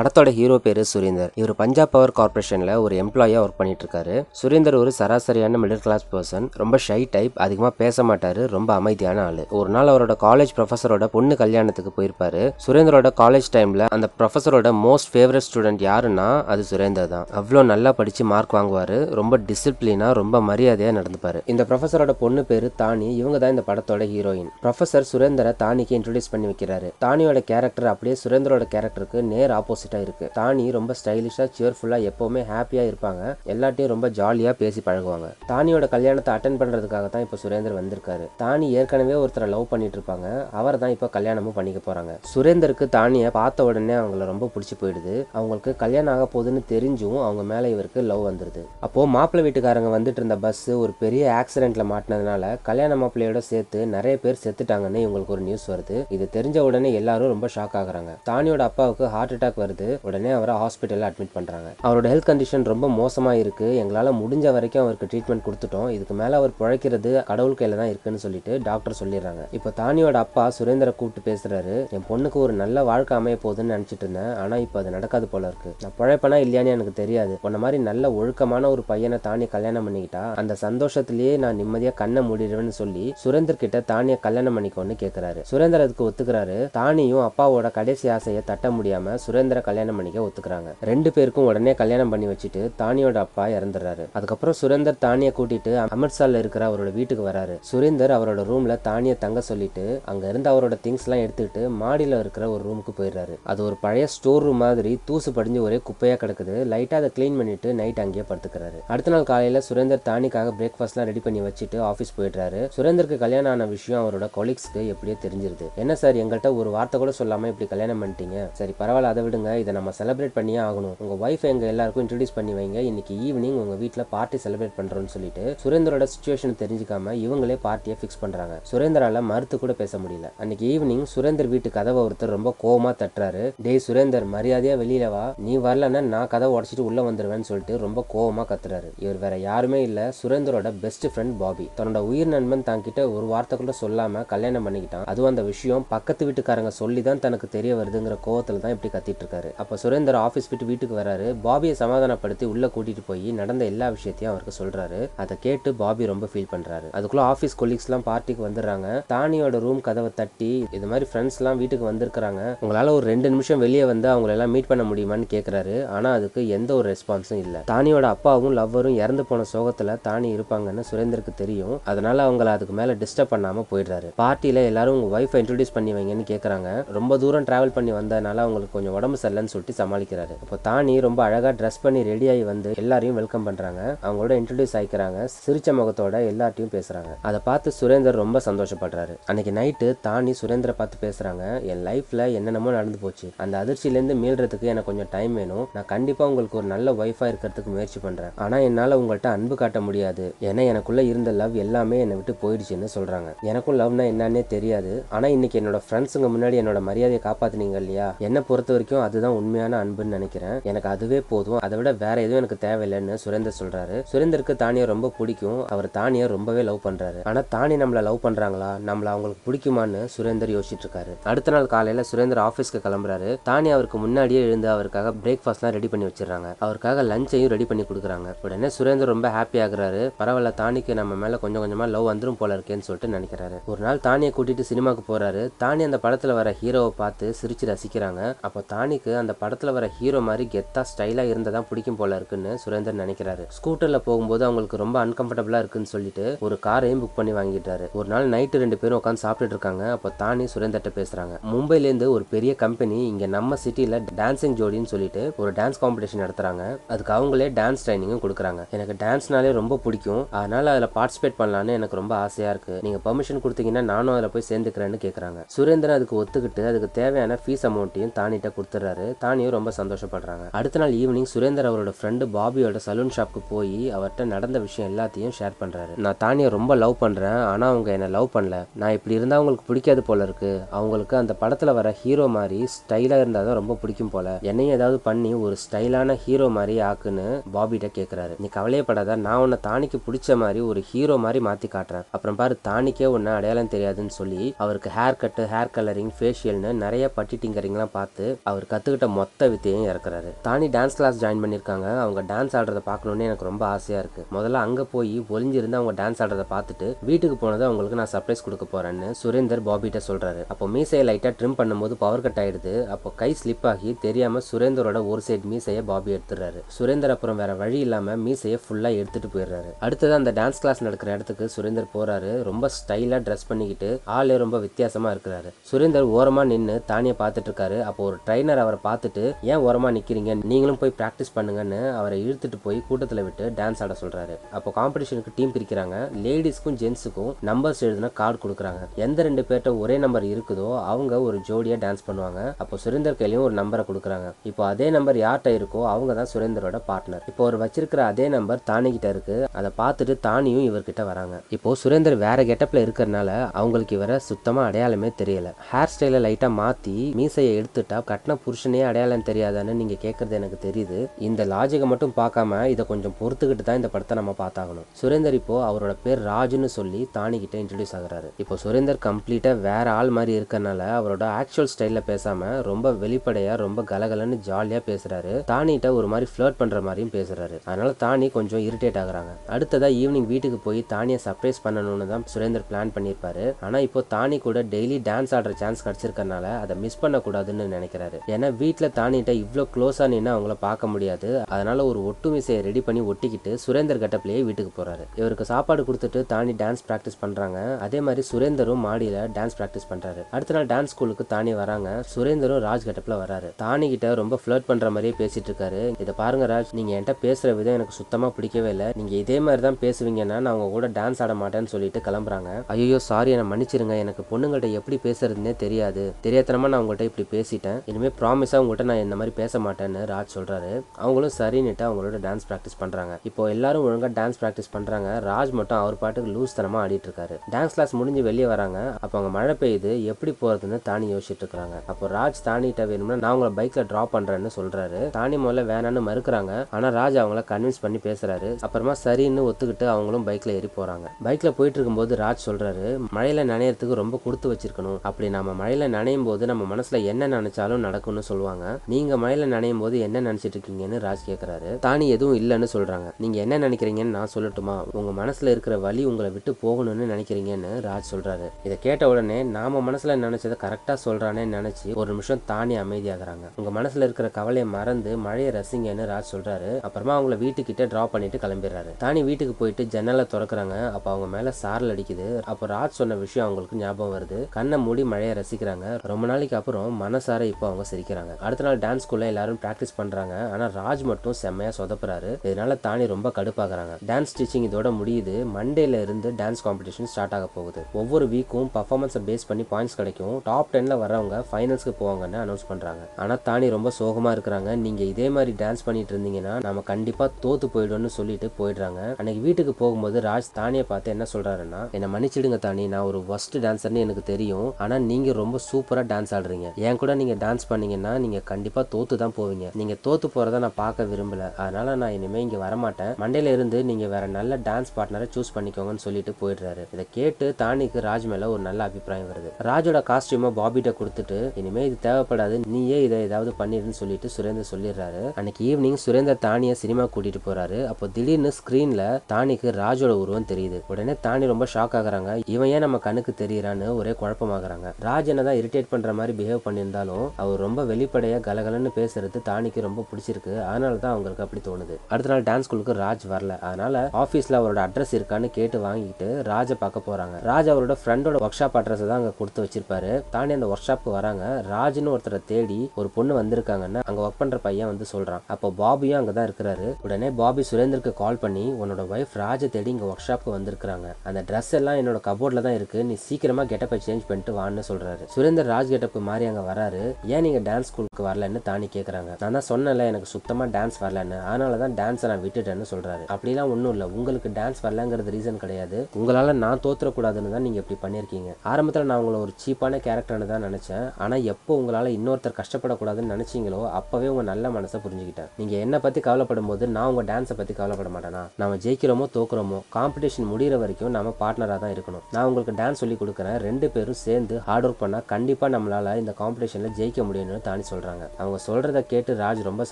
படத்தோட ஹீரோ பேரு சுரீந்தர். இவர் பஞ்சாப் பவர் கார்பரேஷன்ல ஒரு எம்ப்ளாயா ஒர்க் பண்ணிட்டு இருக்காரு சுரீந்தர் ஒரு சராசரியான மிடில் கிளாஸ் பர்சன் ரொம்ப ஷை டைப் அதிகமா பேச மாட்டாரு ரொம்ப அமைதியான ஆளு. ஒரு நாள் அவரோட காலேஜ் ப்ரொஃபஸரோட பொண்ணு கல்யாணத்துக்கு போயிருப்பாரு. சுரேந்தரோட காலேஜ் டைம்ல அந்த ப்ரொஃபஸரோட மோஸ்ட் ஃபேவரட் ஸ்டூடெண்ட் யாருன்னா அது சுரேந்தர் தான். அவ்வளோ நல்லா படிச்சு மார்க் வாங்குவாரு. ரொம்ப டிசிப்ளினா ரொம்ப மரியாதையா நடந்துப்பாரு. இந்த ப்ரொஃபஸரோட பொண்ணு பேரு தானி. இவங்க தான் இந்த படத்தோட ஹீரோயின் ப்ரொஃபசர் சுரேந்தரை தானிக்கு இன்ட்ரடியூஸ் பண்ணி வைக்கிறாரு. தானியோட கேரக்டர் அப்படியே சுரேந்தரோட கேரக்டருக்கு நேர் ஆப்போசிட் ஆப்போசிட்டாக இருக்குது தானி ரொம்ப ஸ்டைலிஷா சியர்ஃபுல்லாக எப்போவுமே ஹாப்பியா இருப்பாங்க. எல்லாட்டையும் ரொம்ப ஜாலியா பேசி பழகுவாங்க. தானியோட கல்யாணத்தை அட்டன் பண்றதுக்காக தான் இப்போ சுரேந்தர் வந்திருக்காரு. தானி ஏற்கனவே ஒருத்தரை லவ் பண்ணிட்டு இருப்பாங்க. அவர் தான் இப்போ கல்யாணமும் பண்ணிக்க போறாங்க. சுரேந்தருக்கு தானியை பார்த்த உடனே அவங்கள ரொம்ப பிடிச்சி போயிடுது. அவங்களுக்கு கல்யாணம் ஆக போகுதுன்னு தெரிஞ்சும் அவங்க மேலே இவருக்கு லவ் வந்துடுது அப்போ மாப்பிள்ளை வீட்டுக்காரங்க வந்துட்டு இருந்த பஸ் ஒரு பெரிய ஆக்சிடென்ட்ல மாட்டினதுனால கல்யாண மாப்பிள்ளையோட சேர்த்து நிறைய பேர் செத்துட்டாங்கன்னு இவங்களுக்கு ஒரு நியூஸ் வருது. இது தெரிஞ்ச உடனே எல்லாரும் ரொம்ப ஷாக் ஆகுறாங்க. தானியோட அப்பாவுக்கு ஹார்ட் அட்டாக் வருது. உடனே அவரை ஹாஸ்பிட்டலில் அட்மிட் பண்றாங்க. அவரோட ஹெல்த் கண்டிஷன் ரொம்ப மோசமா இருக்கு. எங்களால முடிஞ்ச வரைக்கும் அவருக்கு ட்ரீட்மெண்ட் கொடுத்துட்டோம். இதுக்கு மேலே அவர் பிழைக்கிறது கடவுள் கையில் தான் இருக்குன்னு சொல்லிட்டு டாக்டர் சொல்லிடுறாங்க. இப்போ தானியோட அப்பா சுரேந்திர கூப்பிட்டு பேசுறாரு. என் பொண்ணுக்கு ஒரு நல்ல வாழ்க்கை அமைய போகுதுன்னு நினச்சிட்டு இருந்தேன். ஆனா இப்போ அது நடக்காது போல இருக்கு. நான் பிழைப்பனா இல்லையான்னு எனக்கு தெரியாது. உன்ன மாதிரி நல்ல ஒழுக்கமான ஒரு பையனை தானி கல்யாணம் பண்ணிக்கிட்டா அந்த சந்தோஷத்திலேயே நான் நிம்மதியாக கண்ணை மூடிடுவேன்னு சொல்லி சுரேந்தர் கிட்ட தானிய கல்யாணம் பண்ணிக்கோன்னு கேட்குறாரு சுரேந்தர் அதுக்கு ஒத்துக்கிறாரு. தானியும் அப்பாவோட கடைசி ஆசையை தட்ட முடியாம சுரேந்திர கல்யாணம் பண்ணிக்க ஒத்துக்கிறாங்க. ரெண்டு பேருக்கும் உடனே கல்யாணம் பண்ணி வச்சுட்டு தானியோட அப்பா இறந்துடுறாரு. அதுக்கப்புறம் சுரேந்தர் தானியை கூட்டிட்டு அமிர்த்சர்ல இருக்கிற அவரோட வீட்டுக்கு வராரு. சுரேந்தர் அவரோட ரூம்ல தானிய தங்க சொல்லிட்டு அங்க இருந்து அவரோட திங்ஸ் எல்லாம் எடுத்துக்கிட்டு மாடியில இருக்கிற ஒரு ரூமுக்கு போயிடுறாரு. அது ஒரு பழைய ஸ்டோர் ரூம் மாதிரி தூசு படிஞ்சு ஒரே குப்பையா கிடக்குது. லைட்டா அதை கிளீன் பண்ணிட்டு நைட் அங்கேயே படுத்துக்கிறாரு. அடுத்த நாள் காலையில சுரேந்தர் தானிக்காக பிரேக்ஃபாஸ்ட்லாம் ரெடி பண்ணி வச்சுட்டு ஆஃபீஸ் போயிடுறாரு. சுரேந்தருக்கு கல்யாணம் ஆன விஷயம் அவரோட கொலீக்ஸ்க்கு எப்படியோ தெரிஞ்சிருது. என்ன சார் எங்கள்கிட்ட ஒரு வார்த்தை கூட சொல்லாம இப்படி கல்யாணம் பண்ணிட்டீங்க? சரி பரவாயில்ல அதை விடுங்க. இதை நம்ம செலிப்ரேட் பண்ணியே ஆகணும். உங்க ஒய்ஃப் எங்க எல்லாருக்கும் இன்ட்ரடியூஸ் பண்ணி வைங்க. இன்னைக்கு ஈவினிங் உங்க வீட்டில் பார்ட்டி செலிப்ரேட் பண்றோம்னு சொல்லிட்டு சுரேந்தரோட சுச்சுவேஷன் தெரிஞ்சுக்காம இவங்களே பார்ட்டியை ஃபிக்ஸ் பண்றாங்க. சுரேந்தரால மறுத்து கூட பேச முடியல. அன்னைக்கு ஈவினிங் சுரேந்தர் வீட்டு கதவை ஒருத்தர் ரொம்ப கோமா தட்டுறாரு. டே சுரேந்தர் மரியாதையா வெளியில வா. நீ வரலன்னா நான் கதவை உடச்சிட்டு உள்ள வந்துருவேன்னு சொல்லிட்டு ரொம்ப கோவமா கத்துறாரு. இவர் வேற யாருமே இல்ல. சுரேந்தரோட பெஸ்ட் ஃப்ரெண்ட் பாபி. தன்னோட உயிர் நண்பன் தாங்கிட்ட ஒரு வார்த்தை கூட சொல்லாம கல்யாணம் பண்ணிக்கிட்டான். அதுவும் அந்த விஷயம் பக்கத்து வீட்டுக்காரங்க சொல்லி தான் தனக்கு தெரிய வருதுங்கிற கோவத்துல தான் இப்படி கத்திட்டு இருக்காரு. அப்ப சுரேந்தர் ஆஃபீஸ் விட்டு வீட்டுக்கு வராரு. பாபியை சமாதானப்படுத்தி உள்ள கூட்டிட்டு போய் நடந்த எல்லா விஷயத்தையும் அவருக்கு சொல்றாரு. அதை கேட்டு பாபி ரொம்ப ஃபீல் பண்ணுறாரு அதுக்குள்ளே ஆஃபீஸ் கொலீக்ஸ்லாம் பார்ட்டிக்கு வந்துடுறாங்க. தானியோட ரூம் கதவை தட்டி இது மாதிரி ஃப்ரெண்ட்ஸ்லாம் வீட்டுக்கு வந்திருக்கிறாங்க. உங்களால் ஒரு ரெண்டு நிமிஷம் வெளியே வந்து அவங்கள எல்லாம் மீட் பண்ண முடியுமான்னு கேட்குறாரு ஆனால் அதுக்கு எந்த ஒரு ரெஸ்பான்ஸும் இல்லை. தானியோட அப்பாவும் லவ்வரும் இறந்து போன சோகத்துல தானி இருப்பாங்கன்னு சுரேந்தருக்கு தெரியும். அதனால் அவங்கள அதுக்கு மேலே டிஸ்டர்ப் பண்ணாமல் போயிடுறாரு. பார்ட்டியில எல்லாரும் உங்கள் ஒய்ஃபை இன்ட்ரடியூஸ் பண்ணி வைங்கன்னு கேட்குறாங்க ரொம்ப தூரம் ட்ராவல் பண்ணி வந்ததுனால அவங்களுக்கு கொஞ்சம் உடம்பு சரியில்லைன்னு சொல்லிட்டு சமாளிக்கிறாரு. இப்போ தானி ரொம்ப அழகா ட்ரெஸ் பண்ணி ரெடி ஆகி வந்து எல்லாரையும் வெல்கம் பண்றாங்க. அவங்களோட இன்ட்ரடியூஸ் ஆயிக்கிறாங்க. சிரிச்ச முகத்தோட எல்லார்ட்டையும் பேசுறாங்க. அதை பார்த்து சுரேந்தர் ரொம்ப சந்தோஷப்படுறாரு. அன்னைக்கு நைட்டு தானி சுரேந்தரை பார்த்து பேசுறாங்க. என் லைஃப்ல என்னென்னமோ நடந்து போச்சு. அந்த அதிர்ச்சியிலேருந்து மீள்றதுக்கு எனக்கு கொஞ்சம் டைம் வேணும். நான் கண்டிப்பாக உங்களுக்கு ஒரு நல்ல ஒய்ஃபாக இருக்கிறதுக்கு முயற்சி பண்றேன். ஆனால் என்னால் உங்கள்கிட்ட அன்பு காட்ட முடியாது. ஏன்னா எனக்குள்ளே இருந்த லவ் எல்லாமே என்னை விட்டு போயிடுச்சுன்னு சொல்றாங்க. எனக்கும் லவ்னா என்னன்னே தெரியாது. ஆனால் இன்னைக்கு என்னோட ஃப்ரெண்ட்ஸுங்க முன்னாடி என்னோட மரியாதையை காப்பாத்துனீங்க இல்லையா? என்னை பொறுத்த வரைக்கும் அது அதுதான் உண்மையான அன்புன்னு நினைக்கிறேன். எனக்கு அதுவே போதும். அதை விட வேற எதுவும் எனக்கு தேவையில்லைன்னு சுரேந்தர் சொல்றாரு. சுரேந்தருக்கு தானியை ரொம்ப பிடிக்கும். அவர் தானியை ரொம்பவே லவ் பண்றாரு. ஆனா தானி நம்மள லவ் பண்றாங்களா? நம்மள அவங்களுக்கு பிடிக்குமான்னு சுரேந்தர் யோசிச்சுட்டு இருக்காரு அடுத்த நாள் காலையில சுரேந்தர் ஆபீஸ்க்கு கிளம்புறாரு. தானி அவருக்கு முன்னாடியே எழுந்து அவருக்காக பிரேக்ஃபாஸ்ட்லாம் ரெடி பண்ணி வச்சிடுறாங்க. அவருக்காக லஞ்சையும் ரெடி பண்ணி கொடுக்குறாங்க. உடனே சுரேந்தர் ரொம்ப ஹாப்பி ஆகுறாரு. பரவாயில்ல தானிக்கு நம்ம மேல கொஞ்சம் கொஞ்சமா லவ் வந்துரும் போல இருக்கேன்னு சொல்லிட்டு நினைக்கிறாரு. ஒரு நாள் தானியை கூட்டிட்டு சினிமாக்கு போறாரு. தானி அந்த படத்துல வர ஹீரோவை பார்த்து சிரிச்சு ரசிக்கிறாங்க. அப்போ தானிக்கு அந்த படத்தில் வர ஹீரோ மாதிரி கெத்தா இருந்தால் இருந்ததான் பிடிக்கும் போல இருக்குன்னு சுரேந்தர் நினைக்கிறாரு. ஸ்கூட்டரில் போகும்போது அவங்களுக்கு ரொம்ப அன்கம்ஃபர்டபுளாக இருக்குன்னு சொல்லிட்டு ஒரு காரையும் புக் பண்ணி வாங்கிட்டாரு. ஒரு நாள் நைட்டு ரெண்டு பேரும் உட்காந்து சாப்பிட்டுட்டு இருக்காங்க. அப்போ தானே சுரேந்தர்கிட்ட பேசுகிறாங்க மும்பைலேருந்து ஒரு பெரிய கம்பெனி இங்கே நம்ம சிட்டியில் டான்சிங் ஜோடின்னு சொல்லிட்டு ஒரு டான்ஸ் காம்படிஷன் நடத்துகிறாங்க அதுக்கு அவங்களே டான்ஸ் ட்ரைனிங்கும் கொடுக்குறாங்க. எனக்கு டான்ஸ்னாலே ரொம்ப பிடிக்கும். அதனால் அதில் பார்ட்டிசிபேட் பண்ணலான்னு எனக்கு ரொம்ப ஆசையாக இருக்குது நீங்கள் பெர்மிஷன் கொடுத்தீங்கன்னா நானும் அதில் போய் சேர்ந்துக்கிறேன்னு கேட்குறாங்க சுரேந்திரன் அதுக்கு ஒத்துக்கிட்டு அதுக்கு தேவையான ஃபீஸ் அமௌண்ட்டையும் தானிட்ட கொடுத்துட்றாரு கொடுத்துறாரு தானியும் ரொம்ப சந்தோஷப்படுறாங்க. அடுத்த நாள் ஈவினிங் சுரேந்தர் அவரோட ஃப்ரெண்டு பாபியோட சலூன் ஷாப்க்கு போய் அவர்கிட்ட நடந்த விஷயம் எல்லாத்தையும் ஷேர் பண்ணுறாரு நான் தானியை ரொம்ப லவ் பண்ணுறேன் ஆனால் அவங்க என்னை லவ் பண்ணல. நான் இப்படி இருந்தால் அவங்களுக்கு பிடிக்காது போல இருக்கு. அவங்களுக்கு அந்த படத்தில் வர ஹீரோ மாதிரி ஸ்டைலாக இருந்தால் தான் ரொம்ப பிடிக்கும் போல. என்னையும் ஏதாவது பண்ணி ஒரு ஸ்டைலான ஹீரோ மாதிரி ஆக்குன்னு பாபிகிட்ட கேட்குறாரு நீ கவலையப்படாத. நான் உன்னை தானிக்கு பிடிச்ச மாதிரி ஒரு ஹீரோ மாதிரி மாற்றி காட்டுறேன். அப்புறம் பாரு தானிக்கே உன்னை அடையாளம் தெரியாதுன்னு சொல்லி அவருக்கு ஹேர் கட்டு ஹேர் கலரிங் ஃபேஷியல்னு நிறைய பட்டி டிங்கரிங்லாம் பார்த்து அவர் கற்று கற்றுக்கிட்ட மொத்த வித்தையும் இறக்குறாரு. தானி டான்ஸ் கிளாஸ் ஜாயின் பண்ணிருக்காங்க. அவங்க டான்ஸ் ஆடுறத பார்க்கணும்னு எனக்கு ரொம்ப ஆசையா இருக்கு. முதல்ல அங்க போய் ஒளிஞ்சிருந்து அவங்க டான்ஸ் ஆடுறத பார்த்துட்டு வீட்டுக்கு போனதை அவங்களுக்கு நான் சர்ப்ரைஸ் கொடுக்க போகிறேன்னு சுரேந்தர் பாபிட்ட சொல்றாரு. அப்போ மீசையை லைட்டா ட்ரிம் பண்ணும்போது பவர் கட் ஆயிடுது. அப்போ கை ஸ்லிப் ஆகி தெரியாம சுரேந்தரோட ஒரு சைடு மீசையை பாபி எடுத்துடுறாரு. சுரேந்தர் அப்புறம் வேற வழி இல்லாம மீசையை ஃபுல்லா எடுத்துட்டு போயிடுறாரு. அடுத்தது அந்த டான்ஸ் கிளாஸ் நடக்கிற இடத்துக்கு சுரேந்தர் போறாரு. ரொம்ப ஸ்டைலா ட்ரெஸ் பண்ணிக்கிட்டு ஆளே ரொம்ப வித்தியாசமா இருக்கிறாரு. சுரேந்தர் ஓரமா நின்னு தானியை பார்த்துட்டு இருக்காரு. அப்போ ஒரு ட்ரைனர் அவர் பார்த்துட்டு ஏன் ஓரமாக நிக்கிறீங்க? நீங்களும் போய் பிராக்டிஸ் பண்ணுங்கன்னு அவரை இழுத்துட்டு போய் கூட்டத்தில் விட்டு டான்ஸ் ஆட சொல்றாரு. அப்போ காம்படிஷனுக்கு டீம் பிரிக்கிறாங்க. லேடிஸ்க்கும் ஜென்ஸுக்கும் நம்பர்ஸ் எழுதின கார்டு கொடுக்குறாங்க. எந்த ரெண்டு பேர்ட்ட ஒரே நம்பர் இருக்குதோ அவங்க ஒரு ஜோடியா டான்ஸ் பண்ணுவாங்க. அப்போ சுரேந்தர் கையிலையும் ஒரு நம்பரை கொடுக்குறாங்க. இப்போ அதே நம்பர் யார்கிட்ட இருக்கோ அவங்க தான் சுரேந்தரோட பார்ட்னர் இப்போ அவர் வச்சிருக்கிற அதே நம்பர் தானிக்கிட்ட இருக்கு. அதை பார்த்துட்டு தானியும் இவர்கிட்ட வராங்க. இப்போ சுரேந்தர் வேற கெட்டப்ல இருக்கிறனால அவங்களுக்கு இவரை சுத்தமா அடையாளமே தெரியல. ஹேர் ஸ்டைலை லைட்டா மாத்தி மீசையை எடுத்துட்டா கட்டின புருஷனே அடையாளம் தெரியாதான்னு நீங்கள் கேட்குறது எனக்கு தெரியுது. இந்த லாஜிக்கை மட்டும் பார்க்காம இதை கொஞ்சம் பொறுத்துக்கிட்டு தான் இந்த படத்தை நம்ம பார்த்தாகணும். சுரேந்தர் இப்போ அவரோட பேர் ராஜுன்னு சொல்லி தானிக்கிட்ட இன்ட்ரடியூஸ் ஆகுறாரு. இப்போ சுரேந்தர் கம்ப்ளீட்டாக வேற ஆள் மாதிரி இருக்கறனால அவரோட ஆக்சுவல் ஸ்டைலில் பேசாமல் ரொம்ப வெளிப்படையாக ரொம்ப கலகலன்னு ஜாலியாக பேசுகிறாரு தானிகிட்ட ஒரு மாதிரி ஃப்ளர்ட் பண்ணுற மாதிரியும் பேசுகிறாரு அதனால தானி கொஞ்சம் இரிட்டேட் ஆகுறாங்க. அடுத்ததாக ஈவினிங் வீட்டுக்கு போய் தானியை சர்ப்ரைஸ் பண்ணணும்னு தான் சுரேந்தர் பிளான் பண்ணியிருப்பாரு. ஆனால் இப்போ தானி கூட டெய்லி டான்ஸ் ஆடுற சான்ஸ் கிடச்சிருக்கனால அதை மிஸ் பண்ணக்கூடாதுன்னு நினைக்கிறாரு. ஏன்னா வீட்டில் தானிட்ட இவ்வளோ க்ளோஸாக நின்று அவங்கள பார்க்க முடியாது. அதனால ஒரு ஒட்டுமிசையை ரெடி பண்ணி ஒட்டிக்கிட்டு சுரேந்தர் கட்டப்லயே வீட்டுக்கு போறாரு. இவருக்கு சாப்பாடு கொடுத்துட்டு தானி டான்ஸ் ப்ராக்டிஸ் பண்றாங்க. அதே மாதிரி சுரேந்தரும் மாடியில டான்ஸ் ப்ராக்டிஸ் பண்றாரு. அடுத்த நாள் டான்ஸ் ஸ்கூலுக்கு தானி வராங்க. சுரேந்தரும் ராஜ் கட்டப்பில் வராரு. தானி கிட்ட ரொம்ப ஃபிளர்ட் பண்ற மாதிரியே பேசிட்டு இருக்காரு. இதை பாருங்க ராஜ் நீங்க என்கிட்ட பேசுற விதம் எனக்கு சுத்தமா பிடிக்கவே இல்லை. நீங்க இதே மாதிரி தான் பேசுவீங்கன்னா நான் உங்க கூட டான்ஸ் ஆட மாட்டேன்னு சொல்லிட்டு கிளம்புறாங்க. ஐயோ சாரி என்னை மன்னிச்சிருங்க. எனக்கு பொண்ணுங்கள்ட்ட எப்படி பேசுறதுன்னே தெரியாது. தெரியாதனமா நான் உங்கள்கிட்ட இப்படி பேசிட்டேன். இனிமே ப்ராமிஸ் உங்கள்கிட்ட நான் இந்த மாதிரி பேச மாட்டேன்னு ராஜ் சொல்றாரு. அவங்களும் சரின்னுட்டு அவங்களோட டான்ஸ் ப்ராக்டிஸ் பண்றாங்க. இப்போ எல்லாரும் ஒழுங்காக டான்ஸ் ப்ராக்டிஸ் பண்றாங்க. ராஜ் மட்டும் அவர் பாட்டுக்கு லூஸ் தனமா ஆடிட்டு இருக்காரு. டான்ஸ் கிளாஸ் முடிஞ்சு வெளியே வராங்க. அப்போ அவங்க மழை பெய்யுது. எப்படி போறதுன்னு தானி யோசிச்சுட்டு இருக்காங்க. அப்போ ராஜ் தானிட்ட வேணும்னா நான் உங்களை பைக்கில் ட்ராப் பண்றேன்னு சொல்றாரு. தானி முதல்ல வேணான்னு மறுக்கிறாங்க. ஆனா ராஜ் அவங்கள கன்வின்ஸ் பண்ணி பேசுறாரு. அப்புறமா சரின்னு ஒத்துக்கிட்டு அவங்களும் பைக்ல ஏறி போறாங்க. பைக்ல போயிட்டு இருக்கும்போது ராஜ் சொல்றாரு மழையில நனையறதுக்கு ரொம்ப கொடுத்து வச்சிருக்கணும். அப்படி நம்ம மழையில் நனையும் போது நம்ம மனசில் என்ன நினைச்சாலும் நடக்கும்னு சொல்லுவாங்க. நீங்க மழையில நனையும் போது என்ன நினைச்சிட்டு இருக்கீங்கன்னு ராஜ் கேக்குறாரு. தானி எதுவும் இல்லைன்னு சொல்றாங்க. நீங்க என்ன நினைக்கிறீங்கன்னு நான் சொல்லட்டுமா? உங்க மனசுல இருக்கிற வழி உங்களை விட்டு போகணும்னு நினைக்கிறீங்கன்னு ராஜ் சொல்றாரு. இதை கேட்ட உடனே நாம மனசுல நினைச்சதை கரெக்டா சொல்றானே நினைச்சு ஒரு நிமிஷம் தானி அமைதியாகிறாங்க. உங்க மனசுல இருக்கிற கவலையை மறந்து மழையை ரசிங்கன்னு ராஜ் சொல்றாரு. அப்புறமா அவங்கள வீட்டுக்கிட்ட டிரா பண்ணிட்டு கிளம்பிடுறாரு. தானி வீட்டுக்கு போயிட்டு ஜன்னலை திறக்கிறாங்க. அப்ப அவங்க மேல சாரல் அடிக்குது. அப்போ ராஜ் சொன்ன விஷயம் அவங்களுக்கு ஞாபகம் வருது. கண்ணை மூடி மழையை ரசிக்கிறாங்க. ரொம்ப நாளைக்கு அப்புறம் மனசார இப்போ அவங்க சிரிக்கிறாங்க. அடுத்த நாள் டான்ஸ் ஸ்கூல்ல எல்லாரும் பிராக்டிஸ் பண்றாங்க. ஆனா ராஜ் மட்டும் செம்மையா சொதப்புறாரு. இதனால தானி ரொம்ப கடுப்பாக்குறாங்க டான்ஸ் ஸ்டிச்சிங் இதோட முடியுது. மண்டேல இருந்து டான்ஸ் காம்படிஷன் ஸ்டார்ட் ஆக போகுது. ஒவ்வொரு வீக்கும் பர்ஃபார்மன்ஸை பேஸ் பண்ணி பாயிண்ட்ஸ் கிடைக்கும். டாப் டென்ல வரவங்க ஃபைனல்ஸ்க்கு போவாங்கன்னு அனௌன்ஸ் பண்றாங்க. ஆனா தானி ரொம்ப சோகமா இருக்கிறாங்க. நீங்க இதே மாதிரி டான்ஸ் பண்ணிட்டு இருந்தீங்கன்னா நம்ம கண்டிப்பா தோத்து போயிடும்னு சொல்லிட்டு போயிடுறாங்க. அன்னைக்கு வீட்டுக்கு போகும்போது ராஜ் தானியை பார்த்து என்ன சொல்றாருன்னா என்ன மன்னிச்சிடுங்க தானி. நான் ஒரு ஒஸ்ட் டான்சர்னு எனக்கு தெரியும். ஆனா நீங்க ரொம்ப சூப்பரா டான்ஸ் ஆடுறீங்க. என் கூட நீங்க டான்ஸ் பண்ணீங்கன்னா நீங்க கண்டிப்பா தோத்து தான் போவீங்க. நீங்க தோத்து போறத நான் பார்க்க விரும்பல. அதனால நான் இனிமே இங்க வரமாட்டேன். மண்டையில இருந்து நீங்க வேற நல்ல டான்ஸ் பார்ட்னரை சூஸ் பண்ணிக்கோங்கன்னு சொல்லிட்டு போயிடுறாரு. இதை கேட்டு தானிக்கு ராஜ் மேல ஒரு நல்ல அபிப்பிராயம் வருது. ராஜோட காஸ்டியூமை பாபிட்ட கொடுத்துட்டு இனிமே இது தேவைப்படாது. நீயே இதை ஏதாவது பண்ணிடுன்னு சொல்லிட்டு சுரேந்தர் சொல்லிடுறாரு. அன்னைக்கு ஈவினிங் சுரேந்தர் தானிய சினிமா கூட்டிட்டு போறாரு. அப்போ திடீர்னு ஸ்கிரீன்ல தானிக்கு ராஜோட உருவம் தெரியுது. உடனே தானி ரொம்ப ஷாக் ஆகுறாங்க. இவன் ஏன் நம்ம கண்ணுக்கு தெரியறான்னு ஒரே குழப்பமாகறாங்க. ராஜ் என்னதான் இரிட்டேட் பண்ற மாதிரி பிஹேவ் பண்ணியிருந்தாலும் அவர் ரொம்ப வெளிப்படையாக கலகலன்னு பேசுறது தானிக்கு ரொம்ப பிடிச்சிருக்கு. அதனால தான் அவங்களுக்கு அப்படி தோணுது. அடுத்த நாள் டான்ஸ் ஸ்கூலுக்கு ராஜ் வரல. அதனால ஆஃபீஸில் அவரோட அட்ரஸ் இருக்கான்னு கேட்டு வாங்கிட்டு ராஜை பார்க்க போறாங்க. ராஜ் அவரோட ஃப்ரெண்டோட ஒர்க் ஷாப் அட்ரஸ் தான் அங்கே கொடுத்து வச்சிருப்பாரு. தானே அந்த ஒர்க் ஷாப்க்கு வராங்க. ராஜ்னு ஒருத்தரை தேடி ஒரு பொண்ணு வந்திருக்காங்கன்னு அங்கே ஒர்க் பண்ணுற பையன் வந்து சொல்கிறான் அப்போ பாபியும் அங்கே தான் இருக்கிறாரு. உடனே பாபி சுரேந்தருக்கு கால் பண்ணி உன்னோட ஒய்ஃப் ராஜை தேடி இங்கே ஒர்க் ஷாப்க்கு வந்திருக்காங்க அந்த ட்ரெஸ் எல்லாம் என்னோட கபோர்டில் தான் இருக்கு. நீ சீக்கிரமாக கெட்டப்பை சேஞ்ச் பண்ணிட்டு வான்னு சொல்கிறாரு சுரேந்தர் ராஜ் கெட்டப்பு மாதிரி அங்கே வராரு. ஏன் நீங்க டான்ஸ் ஸ்கூலுக்கு வரலன்னு தானி கேட்குறாங்க நான் தான் சொன்னல எனக்கு சுத்தமாக டான்ஸ் வரலன்னு. அதனால தான் டான்ஸை நான் விட்டுட்டேன்னு சொல்கிறாரு அப்படிலாம் ஒன்றும் இல்லை. உங்களுக்கு டான்ஸ் வரலங்கிறது ரீசன் கிடையாது. உங்களால் நான் தோத்துறக்கூடாதுன்னு தான் நீங்கள் இப்படி பண்ணிருக்கீங்க. ஆரம்பத்தில் நான் உங்களை ஒரு சீப்பான கேரக்டர்னு தான் நினச்சேன். ஆனால் எப்போ உங்களால் இன்னொருத்தர் கஷ்டப்படக்கூடாதுன்னு நினச்சிங்களோ அப்போவே உங்கள் நல்ல மனசை புரிஞ்சுக்கிட்டேன். நீங்கள் என்னை பற்றி கவலைப்படும் போது நான் உங்கள் டான்ஸை பற்றி கவலைப்பட மாட்டேனா? நாம ஜெயிக்கிறோமோ தோக்குறோமோ காம்படிஷன் முடியிற வரைக்கும் நம்ம பார்ட்னராக தான் இருக்கணும். நான் உங்களுக்கு டான்ஸ் சொல்லி கொடுக்குறேன். ரெண்டு பேரும் சேர்ந்து ஹார்ட் ஒர்க் பண்ணால் கண்டிப்பாக நம்மளால் இந்த காம்படிஷனில் ஜெயிக்க முடியும்னு தானி சொல்கிறாங்க அவங்க சொல்றத கேட்டு ராஜ் ரொம்ப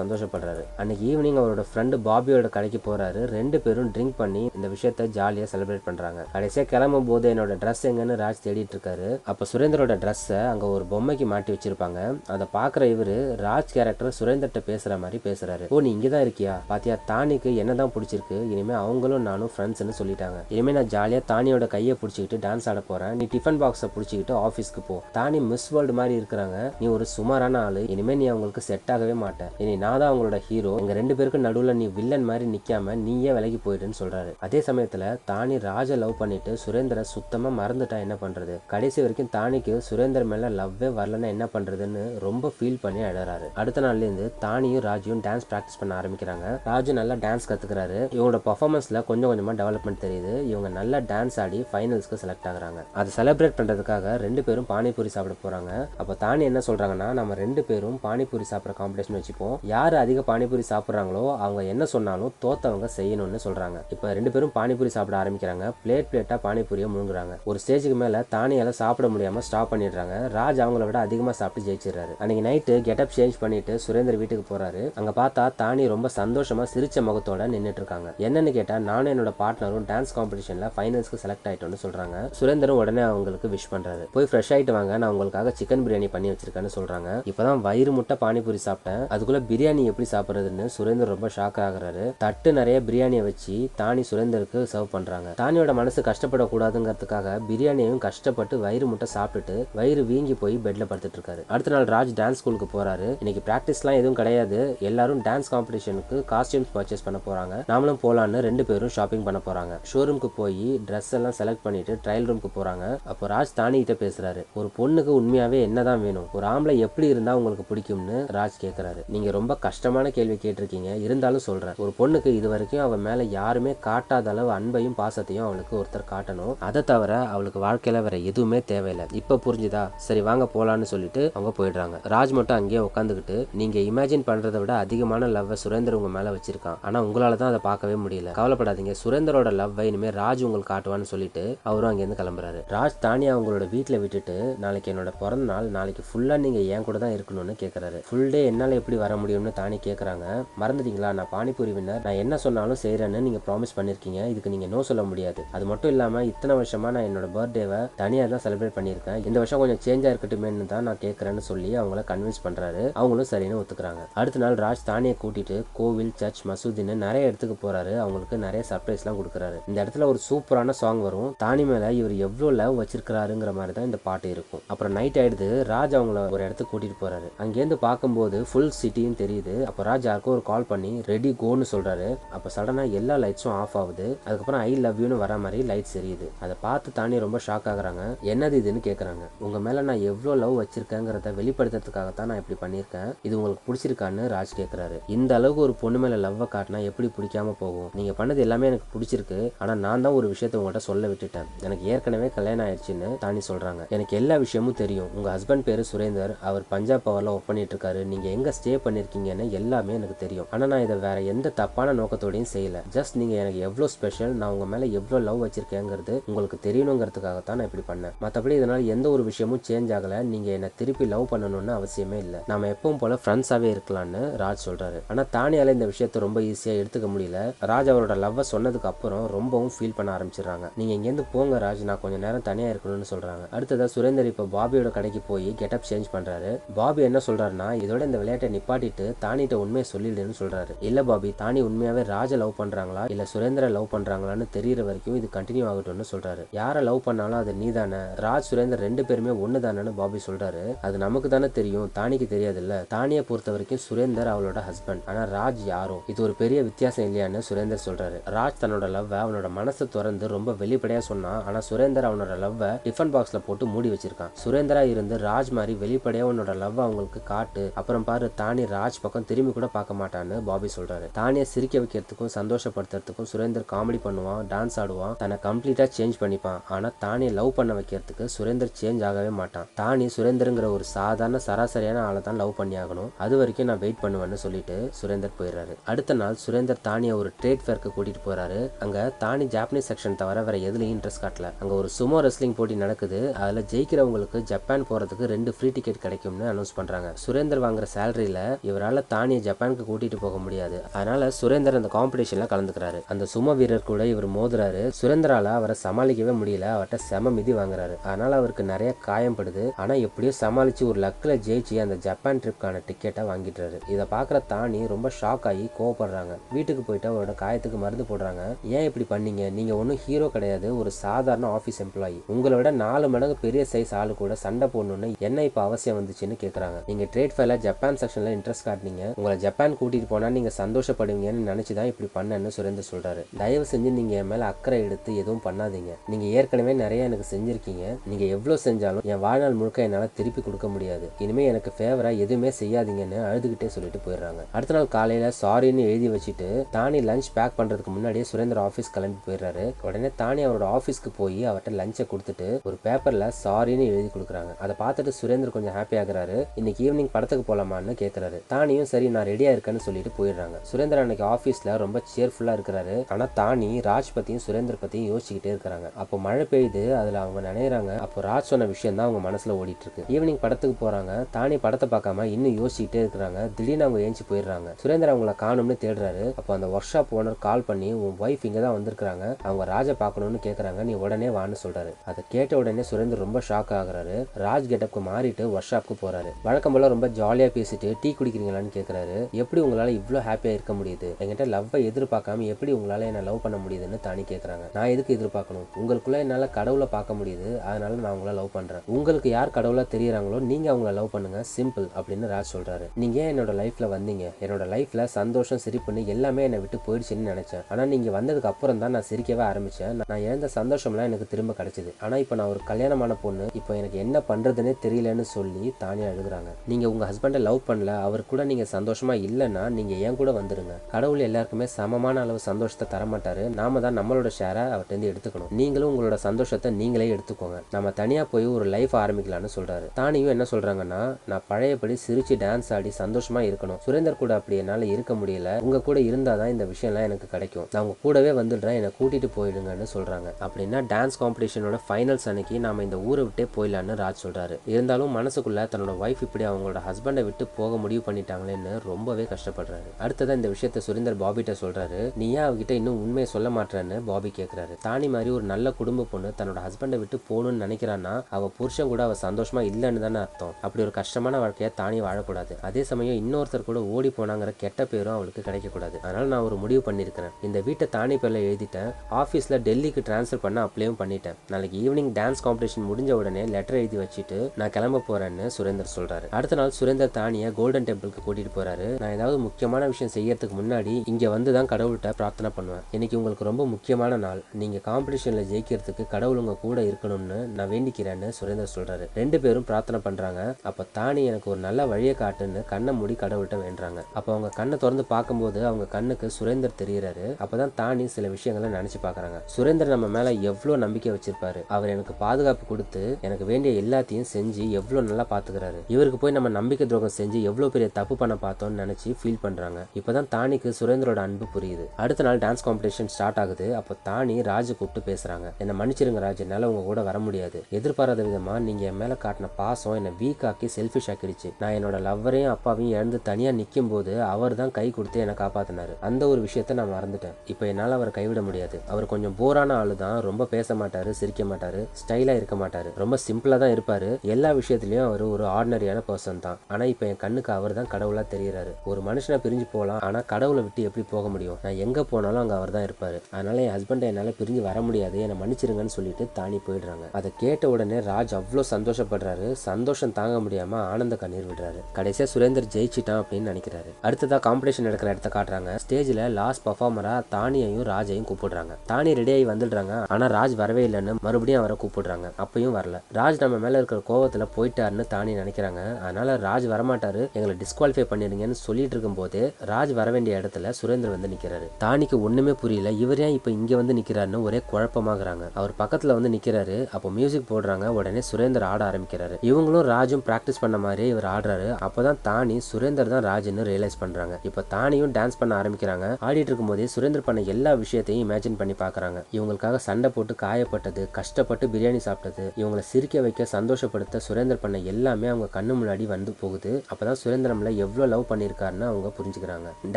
சந்தோஷப்படுறாரு. அன்னைக்கு ஈவினிங் அவரோட ஃப்ரெண்டு பாபியோட கடைக்கு போகிறாரு ரெண்டு பேரும் ட்ரிங்க் பண்ணி இந்த விஷயத்த ஜாலியாக செலிப்ரேட் பண்ணுறாங்க கடைசியாக கிளம்பும் போது என்னோட ட்ரெஸ் எங்கன்னு ராஜ் தேடிட்டு இருக்காரு. அப்போ சுரேந்தரோட ட்ரெஸ்ஸை அங்கே ஒரு பொம்மைக்கு மாட்டி வச்சிருப்பாங்க. அதை பார்க்குற இவர் ராஜ் கேரக்டர் சுரேந்தர்கிட்ட பேசுகிற மாதிரி பேசுறாரு. ஓ நீ இங்கே தான் இருக்கியா? பாத்தியா தானிக்கு என்ன தான் பிடிச்சிருக்கு. இனிமேல் அவங்களும் நானும் ஃப்ரெண்ட்ஸ்னு சொல்லிட்டாங்க. இனிமேல் நான் ஜாலியாக தானியோட கையை பிடிச்சிக்கிட்டு டான்ஸ் ஆட போகிறேன் நீ டிஃபன் பாக்ஸை பிடிச்சிக்கிட்டு ஆஃபீஸ்க்கு போ. தானி மிஸ் வேர்ல்டு மாதிரி இருக்கிறாங்க. நீ ஒரு சுமாரான ஆளு இனிமே நீ அவங்களுக்கு செட் ஆகவே மாட்டேன் இனி நான் தான் அவங்களோட ஹீரோ எங்க ரெண்டு பேருக்கும் நடுவுல நீ வில்லன் மாதிரி நிக்காம நீயே விலகி போயிடுன்னு சொல்றாரு. அதே சமயத்துல தானி ராஜ லவ் பண்ணிட்டு சுரேந்தரை சுத்தமா மறந்துட்டா என்ன பண்றது? கடைசி வரைக்கும் தானிக்கு சுரேந்தர் மேல லவ்வே வரலன்னா என்ன பண்றதுன்னு ரொம்ப ஃபீல் பண்ணி அழறாரு. அடுத்த நாள்ல இருந்து தானியும் ராஜும் டான்ஸ் பிராக்டிஸ் பண்ண ஆரம்பிக்கிறாங்க. ராஜு நல்லா டான்ஸ் கத்துக்கிறாரு. இவங்களோட பர்ஃபார்மன்ஸ்ல கொஞ்சம் கொஞ்சமா டெவலப்மெண்ட் தெரியுது. இவங்க நல்லா டான்ஸ் ஆடி ஃபைனல்ஸ்க்கு செலக்ட் ஆகுறாங்க. அதை செலிப்ரேட் பண்றதுக்காக ரெண்டு பேரும் பானிபூரி சாப்பிட போறாங்க. அப்போ தானி என்ன சொல்றாங்கன்னா நம்ம ரெண்டு ரெண்டு பேரும் பானிபூரி சாப்பிட்ற காம்படிஷன் வச்சுப்போம். யார் அதிக பானிபூரி சாப்பிட்றாங்களோ அவங்க என்ன சொன்னாலும் தோத்தவங்க செய்யணும்னு சொல்றாங்க. இப்போ ரெண்டு பேரும் பானிபூரி சாப்பிட ஆரம்பிக்கிறாங்க. பிளேட் பிளேட்டா பானிபூரியை முழுங்குறாங்க. ஒரு ஸ்டேஜுக்கு மேல தானியால சாப்பிட முடியாம ஸ்டாப் பண்ணிடுறாங்க. ராஜ் அவங்கள விட அதிகமா சாப்பிட்டு ஜெயிச்சிடுறாரு. அன்னைக்கு நைட்டு கெட்டப் சேஞ்ச் பண்ணிட்டு சுரேந்தர் வீட்டுக்கு போறாரு. அங்க பார்த்தா தானி ரொம்ப சந்தோஷமா சிரிச்ச முகத்தோட நின்றுட்டு இருக்காங்க என்னன்னு கேட்டா நானும் என்னோட பார்ட்னரும் டான்ஸ் காம்படிஷன்ல ஃபைனல்ஸ்க்கு செலக்ட் ஆயிட்டோம்னு சொல்றாங்க. சுரேந்தரும் உடனே அவங்களுக்கு விஷ் பண்றாரு. போய் ஃப்ரெஷ் ஆயிட்டு வாங்க. நான் உங்களுக்காக சிக்கன் பிரியாணி பண்ணி வச்சிருக்கேன்னு சொல்றாங்க. அதான் வயிறு முட்டை பானிபூரி சாப்பிட்டேன். அதுக்குள்ள பிரியாணி எப்படி சாப்பிடுறதுன்னு சுரேந்தர் ரொம்ப ஷாக் ஆகுறாரு. தட்டு நிறைய பிரியாணியை வச்சு தானி சுரேந்தருக்கு சர்வ் பண்றாங்க. தானியோட மனசு கஷ்டப்படக்கூடாதுங்கிறதுக்காக பிரியாணியையும் கஷ்டப்பட்டு வயிறு முட்டை சாப்பிட்டுட்டு வயிறு வீங்கி போய் பெட்ல படுத்துட்டு இருக்காரு. அடுத்த நாள் ராஜ் டான்ஸ் ஸ்கூலுக்கு போறாரு. இன்னைக்கு பிராக்டிஸ்லாம் எதுவும் கிடையாது. எல்லாரும் டான்ஸ் காம்படிஷனுக்கு காஸ்டியூம்ஸ் பர்ச்சேஸ் பண்ண போறாங்க. நாமளும் போலான்னு ரெண்டு பேரும் ஷாப்பிங் பண்ண போறாங்க. ஷோரூம்க்கு போய் ட்ரெஸ் எல்லாம் செலக்ட் பண்ணிட்டு ட்ரையல் ரூம்க்கு போறாங்க. அப்போ ராஜ் தானி கிட்ட பேசுறாரு. ஒரு பொண்ணுக்கு உண்மையாவே என்னதான் வேணும்? ஒரு ஆம்பளை எப்படி இருந்தா உங்களுக்கு பிடிக்கும்னு ராஜ் கேட்குறாரு நீங்கள் ரொம்ப கஷ்டமான கேள்வி கேட்டிருக்கீங்க. இருந்தாலும் சொல்கிறேன் ஒரு பொண்ணுக்கு இது வரைக்கும் அவள் மேலே யாருமே காட்டாத அளவு அன்பையும் பாசத்தையும் அவளுக்கு ஒருத்தர் காட்டணும். அதை தவிர அவளுக்கு வாழ்க்கையில் வேற எதுவுமே தேவையில்லை. இப்போ புரிஞ்சுதா? சரி வாங்க போகலான்னு சொல்லிட்டு அவங்க போயிடுறாங்க. ராஜ் மட்டும் அங்கேயே உட்காந்துக்கிட்டு நீங்கள் இமேஜின் பண்ணுறதை விட அதிகமான லவ்வை சுரேந்தர் உங்கள் மேலே வச்சிருக்கான். ஆனால் உங்களால் தான் அதை பார்க்கவே முடியல. கவலைப்படாதீங்க. சுரேந்தரோட லவ்வை இனிமேல் ராஜ் உங்களுக்கு காட்டுவான்னு சொல்லிட்டு அவரும் அங்கேருந்து கிளம்புறாரு. ராஜ் தானியா அவங்களோட வீட்டில் விட்டுட்டு நாளைக்கு என்னோட பிறந்த நாள் நாளைக்கு ஃபுல்லாக நீங்கள் என் கூட தான் இருக்கணும்னு கேட்கறாரு ஃபுல் டே என்னால் எப்படி வர முடியும்னு தானே கேட்குறாங்க மறந்துட்டீங்களா? நான் பானிபூரி வின்னர் நான் என்ன சொன்னாலும் செய்கிறேன்னு நீங்கள் ப்ராமிஸ் பண்ணிருக்கீங்க. இதுக்கு நீங்கள் நோ சொல்ல முடியாது. அது மட்டும் இல்லாமல் இத்தனை வருஷமாக நான் என்னோட பர்த்டேவை தனியாக தான் செலிப்ரேட் பண்ணியிருக்கேன். இந்த வருஷம் கொஞ்சம் சேஞ்சாக இருக்கட்டுமேன்னு தான் நான் கேட்குறேன்னு சொல்லி அவங்கள கன்வின்ஸ் பண்ணுறாரு அவங்களும் சரின்னு ஒத்துக்கிறாங்க. அடுத்த நாள் ராஜ் தானியை கூட்டிட்டு கோவில் சர்ச் மசூதின்னு நிறைய இடத்துக்கு போகிறாரு அவங்களுக்கு நிறைய சர்ப்ரைஸ்லாம் கொடுக்குறாரு. இந்த இடத்துல ஒரு சூப்பரான சாங் வரும். தானி மேலே இவர் எவ்வளோ லவ் வச்சிருக்கிறாருங்கிற மாதிரி தான் இந்த பாட்டு இருக்கும். அப்புறம் நைட் ஆயிடுது. ராஜ் அவங்கள ஒரு இடத்துக்கு கூட்டிட்டு போறாரு அங்கேருந்து பார்க்கும்போது ஃபுல் சிட்டியும் தெரியுது. அப்போ ராஜ் யாருக்கும் ஒரு கால் பண்ணி ரெடி கோன்னு சொல்கிறாரு அப்போ சடனாக எல்லா லைட்ஸும் ஆஃப் ஆகுது. அதுக்கப்புறம் ஐ லவ் யூன்னு வர மாதிரி லைட்ஸ் எரியுது. அதை பார்த்து தானே ரொம்ப ஷாக் ஆகுறாங்க. என்னது இதுன்னு கேட்குறாங்க உங்கள் மேலே நான் எவ்வளோ லவ் வச்சிருக்கேங்கிறத வெளிப்படுத்துறதுக்காக தான் நான் இப்படி பண்ணியிருக்கேன். இது உங்களுக்கு பிடிச்சிருக்கான்னு ராஜ் கேட்குறாரு இந்த அளவுக்கு ஒரு பொண்ணு மேலே லவ்வை காட்டினா எப்படி பிடிக்காம போகும்? நீங்கள் பண்ணது எல்லாமே எனக்கு பிடிச்சிருக்கு. ஆனால் நான் தான் ஒரு விஷயத்தை உங்கள்கிட்ட சொல்ல விட்டுட்டேன். எனக்கு ஏற்கனவே கல்யாணம் ஆயிடுச்சுன்னு தானி சொல்கிறாங்க எனக்கு எல்லா விஷயமும் தெரியும். உங்கள் ஹஸ்பண்ட் பேரு சுரேந்தர். அவர் பஞ்சாப் பவர்ல ஒர்க் பண்ணிட்டு நீங்கள் நீங்க எங்க ஸ்டே பண்ணிருக்கீங்கன்னு எல்லாமே எனக்கு தெரியும். ஆனா நான் இதை வேற எந்த தப்பான நோக்கத்தோடையும் செய்யல. ஜஸ்ட் நீங்க எனக்கு எவ்வளவு ஸ்பெஷல் நான் உங்க மேல எவ்வளவு லவ் வச்சிருக்கேங்கிறது உங்களுக்கு தெரியணுங்கிறதுக்காக தான் நான் இப்படி பண்ணேன். மற்றபடி இதனால எந்த ஒரு விஷயமும் சேஞ்ச் ஆகல. நீங்க என்ன திருப்பி லவ் பண்ணணும்னு அவசியமே இல்லை. நாம எப்பவும் போல ஃப்ரெண்ட்ஸாவே இருக்கலாம்னு ராஜ் சொல்றாரு. ஆனா தானியால இந்த விஷயத்தை ரொம்ப ஈஸியா எடுத்துக்க முடியல. ராஜ் அவரோட லவ்வை சொன்னதுக்கு அப்புறம் ரொம்பவும் ஃபீல் பண்ண ஆரம்பிச்சிடுறாங்க. நீங்க இங்கேருந்து போங்க ராஜ். நான் கொஞ்சம் நேரம் தனியா இருக்கணும்னு சொல்றாங்க. அடுத்ததா சுரேந்தர் இப்போ பாபியோட கடைக்கு போய் கெட்டப் சேஞ்ச் பண்றாரு. பாபி என்ன சொல்றாருன்னா இதோட இந்த விளையாட்டை நிப்பாட்டிட்டு தானிட்ட உண்மையை சொல்லிடுன்னு சொல்றாரு. இல்ல பாபி தானி உண்மையாவே ராஜ லவ் பண்றாங்களா? இல்ல சுரேந்திர லவ் பண்றாங்களான்னு தெரியற வரைக்கும் இது கண்டினியூ ஆகட்டும்னு சொல்றாரு. யாரை லவ் பண்ணாலும் அது நீ தானே? ராஜ் சுரேந்தர் ரெண்டு பேருமே ஒண்ணு தானேன்னு பாபி சொல்றாரு. அது நமக்கு தானே தெரியும் தானிக்கு தெரியாதுல்ல. தானியை பொறுத்த வரைக்கும் சுரேந்தர் அவளோட ஹஸ்பண்ட் ஆனா ராஜ் யாரோ? இது ஒரு பெரிய வித்தியாசம் இல்லையான்னு சுரேந்தர் சொல்றாரு. ராஜ் தன்னோட லவ் அவனோட மனசை திறந்து ரொம்ப வெளிப்படையா சொன்னான் ஆனா சுரேந்தர் அவனோட லவ்வை டிஃபன் பாக்ஸ்ல போட்டு மூடி வச்சிருக்கான். சுரேந்தரா இருந்து ராஜ் மாதிரி வெளிப்படையா உன்னோட லவ் அவங்களுக்கு காட்டு. அப்புறம் பாரு தானி ராஜ் பக்கம் திரும்பி கூட பார்க்க மாட்டான்னு பாபி சொல்றாரு. தானியை சிரிக்க வைக்கிறதுக்கும் சந்தோஷப்படுத்துறதுக்கும் சுரேந்தர் காமெடி பண்ணுவான் டான்ஸ் ஆடுவான். தன்னை கம்ப்ளீட்டா சேஞ்ச் பண்ணிப்பான். ஆனா தானியை லவ் பண்ண வைக்கிறதுக்கு சுரேந்தர் சேஞ்ச் ஆகவே மாட்டான். தானி சுரேந்தருங்கிற ஒரு சாதாரண சராசரியான ஆளை தான் லவ் பண்ணி ஆகணும். அது வரைக்கும் நான் வெயிட் பண்ணுவேன்னு சொல்லிட்டு சுரேந்தர் போயிடுறாரு. அடுத்த நாள் சுரேந்தர் தானியை ஒரு ட்ரேட் ஃபேருக்கு கூட்டிட்டு போறாரு. அங்க தானி ஜாப்பனீஸ் செக்ஷன் தவிர வேற எதுலையும் இன்ட்ரெஸ்ட் காட்டல. அங்க ஒரு சுமோ ரெஸ்லிங் போட்டி நடக்குது. அதுல ஜெயிக்கிறவங்களுக்கு ஜப்பான் போறதுக்கு ரெண்டு ஃப்ரீ டிக்கெட் கிடைக்கும்னு அனௌன்ஸ் அனௌன்ஸ் பண்றாங்க. சுரேந்தர் வாங்குற சேலரியில் இவரால் தானியை ஜப்பானுக்கு கூட்டிட்டு போக முடியாது. அதனால சுரேந்தர் அந்த காம்படிஷனில் கலந்துக்கிறாரு. அந்த சும வீரர் கூட இவர் மோதுறாரு. சுரேந்தரால் அவரை சமாளிக்கவே முடியல. அவர்கிட்ட செம மிதி வாங்குறாரு. அதனால் அவருக்கு நிறைய காயம்படுது. ஆனால் எப்படியோ சமாளித்து ஒரு லக்கில் ஜெயிச்சு அந்த ஜப்பான் ட்ரிப்கான டிக்கெட்டை வாங்கிடுறாரு. இதை பார்க்குற தானி ரொம்ப ஷாக் ஆகி கோவப்படுறாங்க. வீட்டுக்கு போயிட்டு அவரோட காயத்துக்கு மருந்து போடுறாங்க. ஏன் இப்படி பண்ணீங்க? நீங்கள் ஒன்றும் ஹீரோ கிடையாது. ஒரு சாதாரண ஆஃபீஸ் எம்ப்ளாயி உங்களோட நாலு மடங்கு பெரிய சைஸ் ஆளு கூட சண்டை போடணுன்னு என்ன இப்போ அவசியம் வந்துச்சுன்னு கேட்குறாங்க நீங்க ட்ரேட் ஃபேர்ல ஜப்பான் செக்ஷன்ல இன்ட்ரெஸ்ட் காட்டினீங்க. உங்களை ஜப்பான் கூட்டிட்டு போனா நீங்க சந்தோஷப்படுவீங்கன்னு நினைச்சு தான் இப்படி பண்ணேன்னு சுரேந்தர் சொல்றாரு. தயவு செஞ்சு நீங்க என் மேல அக்கறை எடுத்து எதுவும் பண்ணாதீங்க. நீங்க ஏற்கனவே நிறைய எனக்கு செஞ்சிருக்கீங்க. நீங்க எவ்வளவு செஞ்சாலும் என் வாழ்நாள் முழுக்க என்னால திருப்பி கொடுக்க முடியாது. இனிமே எனக்கு ஃபேவரா எதுவுமே செய்யாதீங்கன்னு அழுதுகிட்டே சொல்லிட்டு போயிடுறாங்க. அடுத்த நாள் காலையில சாரின்னு எழுதி வச்சுட்டு தானி லஞ்ச் பேக் பண்றதுக்கு முன்னாடியே சுரேந்தர் ஆஃபீஸ் கிளம்பி போயிடுறாரு. உடனே தானி அவரோட ஆஃபீஸ்க்கு போய் அவர்கிட்ட லஞ்சை கொடுத்துட்டு ஒரு பேப்பர்ல சாரின்னு எழுதி கொடுக்குறாங்க. அதை பார்த்துட்டு சுரேந்தர் கொஞ்சம் ஹாப்பி ஆகுறாரு. இன்னைக்கு ஈவினிங் படத்துக்கு போகலாமான்னு கேட்குறாரு தானியும் சரி நான் ரெடியாக இருக்கேன்னு சொல்லிட்டு போயிடுறாங்க. சுரேந்தர் அன்னைக்கு ஆஃபீஸில் ரொம்ப சேர்ஃபுல்லாக இருக்கிறாரு. ஆனால் தானி ராஜ் பற்றியும் சுரேந்தர் பற்றியும் யோசிச்சுக்கிட்டே இருக்கிறாங்க. அப்போ மழை பெய்யுது அதில் அவங்க நினைக்கிறாங்க அப்போ ராஜ் சொன்ன விஷயம் தான் அவங்க மனசில் ஓடிட்டு இருக்கு ஈவினிங் படத்துக்கு போகிறாங்க தானி படத்தை பார்க்காம இன்னும் யோசிச்சுக்கிட்டே இருக்கிறாங்க. திடீர்னு அவங்க ஏஞ்சி போயிடுறாங்க. சுரேந்தர் அவங்கள காணும்னு தேடுறாரு. அப்போ அந்த ஒர்க் ஷாப் ஓனர் கால் பண்ணி உன் ஒய்ஃப் இங்கே தான் வந்திருக்கிறாங்க. அவங்க ராஜை பார்க்கணும்னு கேட்குறாங்க நீ உடனே வான்னு சொல்றாரு. அதை கேட்ட உடனே சுரேந்தர் ரொம்ப ஷாக் ஆகுறாரு. ராஜ் கெட்டப்க்கு மாறிட்டு ஒர்க் ஷாப்க்கு போறாரு. வழக்கம் போல ரொம்ப ஜாலியா பேசிட்டு டீ குடிக்கிறீங்களான்னு கேக்குறாரு. எப்படி உங்களால இவ்வளோ ஹாப்பியா இருக்க முடியுது? என்கிட்ட லவ்வை எதிர்பார்க்காம எப்படி உங்களால என்ன லவ் பண்ண முடியுதுன்னு தானி கேக்குறாங்க. நான் எதுக்கு எதிர்பார்க்கணும்? உங்களுக்குள்ள என்னால கடவுளை பார்க்க முடியுது. அதனால நான் உங்களை லவ் பண்றேன். உங்களுக்கு யார் கடவுளா தெரியறாங்களோ நீங்க அவங்கள லவ் பண்ணுங்க. சிம்பிள் அப்படின்னு ராஜ் சொல்றாரு. நீங்க ஏன் என்னோட லைஃப்ல வந்தீங்க? என்னோட லைஃப்ல சந்தோஷம் சிரிப்புன்னு எல்லாமே என்னை விட்டு போயிடுச்சுன்னு நினைச்சேன். ஆனா நீங்க வந்ததுக்கு அப்புறம் தான் நான் சிரிக்கவே ஆரம்பிச்சேன். நான் இழந்த சந்தோஷம்லாம் எனக்கு திரும்ப கிடைச்சது. ஆனா இப்போ நான் ஒரு கல்யாணமான பொண்ணு. இப்போ எனக்கு என்ன பண்றதுன்னே தெரியலன்னு சொல்லி தானே அழுகுறாங்க நீங்க உங்க ஹஸ்பண்டை லவ் பண்ணல அவர் கூட நீங்க சந்தோஷமா இல்லைன்னா நீங்க ஏன் கூட வந்துருங்க? கடவுள் எல்லாருக்குமே சமமான அளவு சந்தோஷத்தை தரமாட்டாரு. நாம தான் நம்மளோட ஷேரை அவர்கிட்ட எடுத்துக்கணும். நீங்களும் உங்களோட சந்தோஷத்தை நீங்களே எடுத்துக்கோங்க. நம்ம தனியா போய் ஒரு லைஃப் ஆரம்பிக்கலாம்னு சொல்றாரு. தானியும் என்ன சொல்றாங்கன்னா நான் பழையபடி சிரிச்சு டான்ஸ் ஆடி சந்தோஷமா இருக்கணும். சுரேந்தர் கூட அப்படி என்னால இருக்க முடியல. உங்க கூட இருந்தாதான் இந்த விஷயம்லாம் எனக்கு கிடைக்கும். நான் உங்க கூடவே வந்துடுறேன். என்னை கூட்டிட்டு போயிடுங்கன்னு சொல்றாங்க. அப்படின்னா டான்ஸ் காம்படிஷனோட ஃபைனல்ஸ் அன்னைக்கு நாம இந்த ஊரை விட்டே போயிடலான்னு ராஜ் சொல்றாரு. இருந்தாலும் மனசுக்குள்ள தன்னோட ஒய்ஃப் இப்படி அவங்களோட ஹஸ்பண்டை விட்டு போக முடிவு பண்ணிட்டாங்களேன்னு ரொம்பவே கஷ்டப்படுறாரு. அடுத்ததான் இந்த விஷயத்த சுரேந்தர் பாபிட்ட சொல்றாரு. நீ ஏன் அவகிட்ட இன்னும் உண்மையை சொல்ல மாட்டேன்னு பாபி கேட்கிறாரு தானி மாதிரி ஒரு நல்ல குடும்ப பொண்ணு தன்னோட ஹஸ்பண்டை விட்டு போகணும்னு நினைக்கிறான்னா அவ புருஷன் கூட அவ சந்தோஷமா இல்லைன்னு தானே அர்த்தம். அப்படி ஒரு கஷ்டமான வாழ்க்கையை தானி வாழக்கூடாது. அதே சமயம் இன்னொருத்தர் கூட ஓடி போனாங்கிற கெட்ட பேரும் அவளுக்கு கிடைக்கக்கூடாது. அதனால நான் ஒரு முடிவு பண்ணியிருக்கிறேன் இந்த வீட்டை தானி பேர்ல எழுதிட்டேன். ஆஃபீஸில் டெல்லிக்கு ட்ரான்ஸ்ஃபர் பண்ண அப்ளையும் பண்ணிட்டேன். நாளைக்கு ஈவினிங் டான்ஸ் காம்படிஷன் முடிஞ்ச உடனே லெட்டர் எழுதி வச்சுட்டு நான் கிளம்ப போறேன்னு சுரேந்தர் சொல்றாரு. அடுத்த நாள் சுரேந்தர் தானியை கோல்டன் டெம்பிளுக்கு கூட்டிட்டு போறாரு. நான் ஏதாவது முக்கியமான விஷயம் செய்யறதுக்கு முன்னாடி இங்க வந்து தான் கடவுள்கிட்ட பிரார்த்தனை பண்ணுவேன். இன்னைக்கு உங்களுக்கு ரொம்ப முக்கியமான நாள். நீங்க காம்படிஷன்ல ஜெயிக்கிறதுக்கு கடவுள் உங்க கூட இருக்கணும்னு நான் வேண்டிக்கிறேன்னு சுரேந்தர் சொல்றாரு. ரெண்டு பேரும் பிரார்த்தனை பண்றாங்க. அப்ப தானி எனக்கு ஒரு நல்ல வழியை காட்டுன்னு கண்ணை மூடி கடவுள்கிட்ட வேண்டுறாங்க. அப்ப அவங்க கண்ணை திறந்து பார்க்கும்போது அவங்க கண்ணுக்கு சுரேந்தர் தெரியறாரு. அப்பதான் தானி சில விஷயங்களை நினைச்சு பாக்குறாங்க சுரேந்தர் நம்ம மேல எவ்வளவு நம்பிக்கை வச்சிருப்பாரு. அவர் எனக்கு பாதுகாப்பு கொடுத்து எனக்கு வேண்டிய எல்லாத்தையும் செஞ்சு எவ்வளவு நல்லா பாத்துக்கிறாரு. இவருக்கு போய் நம்ம நம்பிக்கை துரோகம் செஞ்சு எவ்வளவு பெரிய தப்பு பண்ண பார்த்தோம்னு நினைச்சு ஃபீல் பண்றாங்க. இப்பதான் தானிக்கு சுரேந்தரோட அன்பு புரியுது. அடுத்த நாள் டான்ஸ் காம்படிஷன் ஸ்டார்ட் ஆகுது. அப்போ தானி ராஜு கூப்பிட்டு பேசுறாங்க. என்ன மன்னிச்சிருங்க ராஜ் என்னால உங்க கூட வர முடியாது. எதிர்பாராத விதமா நீங்க என் மேல காட்டின பாசம் என்னை வீக் ஆக்கி செல்ஃபிஷ் ஆக்கிடுச்சு. நான் என்னோட லவ்வரையும் அப்பாவையும் இழந்து தனியா நிக்கும் போது அவர் தான் கை கொடுத்து என்னை காப்பாத்தினாரு. அந்த ஒரு விஷயத்த நான் மறந்துட்டேன். இப்போ என்னால அவரை கைவிட முடியாது. அவர் கொஞ்சம் போரான ஆளு தான் ரொம்ப பேச மாட்டாரு சிரிக்க மாட்டாரு ஸ்டைலா இருக்க மாட்டாரு. ரொம்ப சிம்பிளா தான் இருப்பாரு. எல்லா விஷயத்திலயும் அவர் ஒரு ஆர்டினரியான பர்சன் தான். ஆனா இப்போ என் கண்ணுக்கு அவர் தான் கடவுளா தெரியறாரு. ஒரு மனுஷனை பிரிஞ்சு போகலாம் ஆனா கடவுளை விட்டு எப்படி போக முடியும்? நான் எங்க போனாலும் அங்க அவர் தான் இருப்பாரு. அதனால என் ஹஸ்பண்டை என்னால பிரிஞ்சு வர முடியாது. என்னை மன்னிச்சிருங்கன்னு சொல்லிட்டு தானி போயிடுறாங்க. அதை கேட்ட உடனே ராஜ் அவ்வளோ சந்தோஷப்படுறாரு. சந்தோஷம் தாங்க முடியாம ஆனந்த கண்ணீர் விடுறாரு. கடைசியா சுரேந்தர் ஜெயிச்சிட்டான் அப்படின்னு நினைக்கிறாரு. அடுத்ததா காம்படிஷன் நடக்கிற இடத்த காட்டுறாங்க. ஸ்டேஜ்ல லாஸ்ட் பர்ஃபார்மரா தானியையும் ராஜையும் கூப்பிடுறாங்க. தானி ரெடி ஆகி வந்துடுறாங்க. ஆனா ராஜ் வரவே இல்லைன்னு மறுபடியும் அவரை கூப்பிடுறாங்க. அப்பயும் வரல. ராஜ் நம்ம மேல இருக்கிற கோவத்துல போயிட்டாருன்னு தானி நினைக்கிறாங்க. அதனால ராஜ் வரமாட்டாரு. எங்களை டிஸ்குவாலிஃபை பண்ணிடுங்கன்னு சொல்லிட்டு இருக்கும் போது ராஜ் வர வேண்டிய இடத்துல சுரேந்தர் வந்து நிக்கிறாரு. தானிக்கு ஒண்ணுமே புரியல. இவர் ஏன் இப்ப இங்க வந்து நிக்கிறாருன்னு ஒரே குழப்பமாகறாங்க. அவர் பக்கத்துல வந்து நிக்கிறாரு. அப்போ மியூசிக் போடுறாங்க. உடனே சுரேந்தர் ஆட ஆரம்பிக்கிறாரு. இவங்களும் ராஜும் பிராக்டிஸ் பண்ண மாதிரியே இவர் ஆடுறாரு. அப்பதான் தானி சுரேந்தர் தான் ராஜ்னு ரியலைஸ் பண்றாங்க. இப்ப தானியும் டான்ஸ் பண்ண ஆரம்பிக்கிறாங்க. ஆடிட்டு இருக்கும் போதே சுரேந்தர் பண்ண எல்லா விஷயத்தையும் இமேஜின் பண்ணி பாக்குறாங்க. இவங்களுக்காக சண்டை போட்டு காயப்பட்டது கஷ்டப்பட்டு பிரியாணி சாப்பிட்டது இவங்களை சிரிக்க வைக்க சந்தோஷப்படுத்த சுரேந்தர் பண்ண எல்லாமே அவங்க கண்ணு முன்னாடி வந்து போகுது. அப்போ தான் சுரேந்திரம்ல எவ்வளோ லவ் பண்ணியிருக்காருன்னு அவங்க புரிஞ்சுக்கிறாங்க.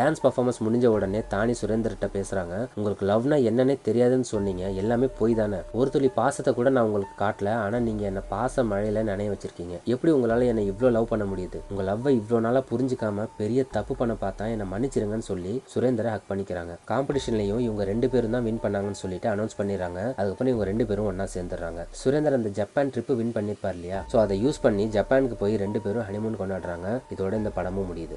டான்ஸ் பர்ஃபார்மன்ஸ் முடிஞ்ச உடனே தானி சுரேந்தர்கிட்ட பேசுகிறாங்க உங்களுக்கு லவ்னா என்னன்னே தெரியாதுன்னு சொன்னீங்க. எல்லாமே போய் தானே? ஒரு துளி பாசத்தை கூட நான் உங்களுக்கு காட்டல. ஆனால் நீங்கள் என்ன பாச மழையில் நினைய வச்சிருக்கீங்க. எப்படி உங்களால் என்னை இவ்வளோ லவ் பண்ண முடியுது? உங்கள் லவ்வை இவ்வளோ நாளாக புரிஞ்சுக்காம பெரிய தப்பு பண்ண பார்த்தா என்னை மன்னிச்சிருங்கன்னு சொல்லி சுரேந்தரை ஹக் பண்ணிக்கிறாங்க. காம்படிஷன்லையும் இவங்க ரெண்டு பேரும் தான் வின் பண்ணாங்கன்னு சொல்லிட்டு அனௌன்ஸ் பண்ணிடுறாங்க. அதுக்கப்புறம் இவங்க ரெண்டு பேரும் ஒன்றா சேர்ந்துடுறாங்க. சுரேந்தர் அந்த ஜப்பான் ட்ரிப்பு வின் பண்ணிருப்பார் இல்லையா? ஸோ அதை யூஸ் பண்ணி ஜப்பானுக்கு போய் போய் ரெண்டு பேரும் ஹனிமூன் கொண்டாடுறாங்க. இதோட இந்த படமும் முடியுது.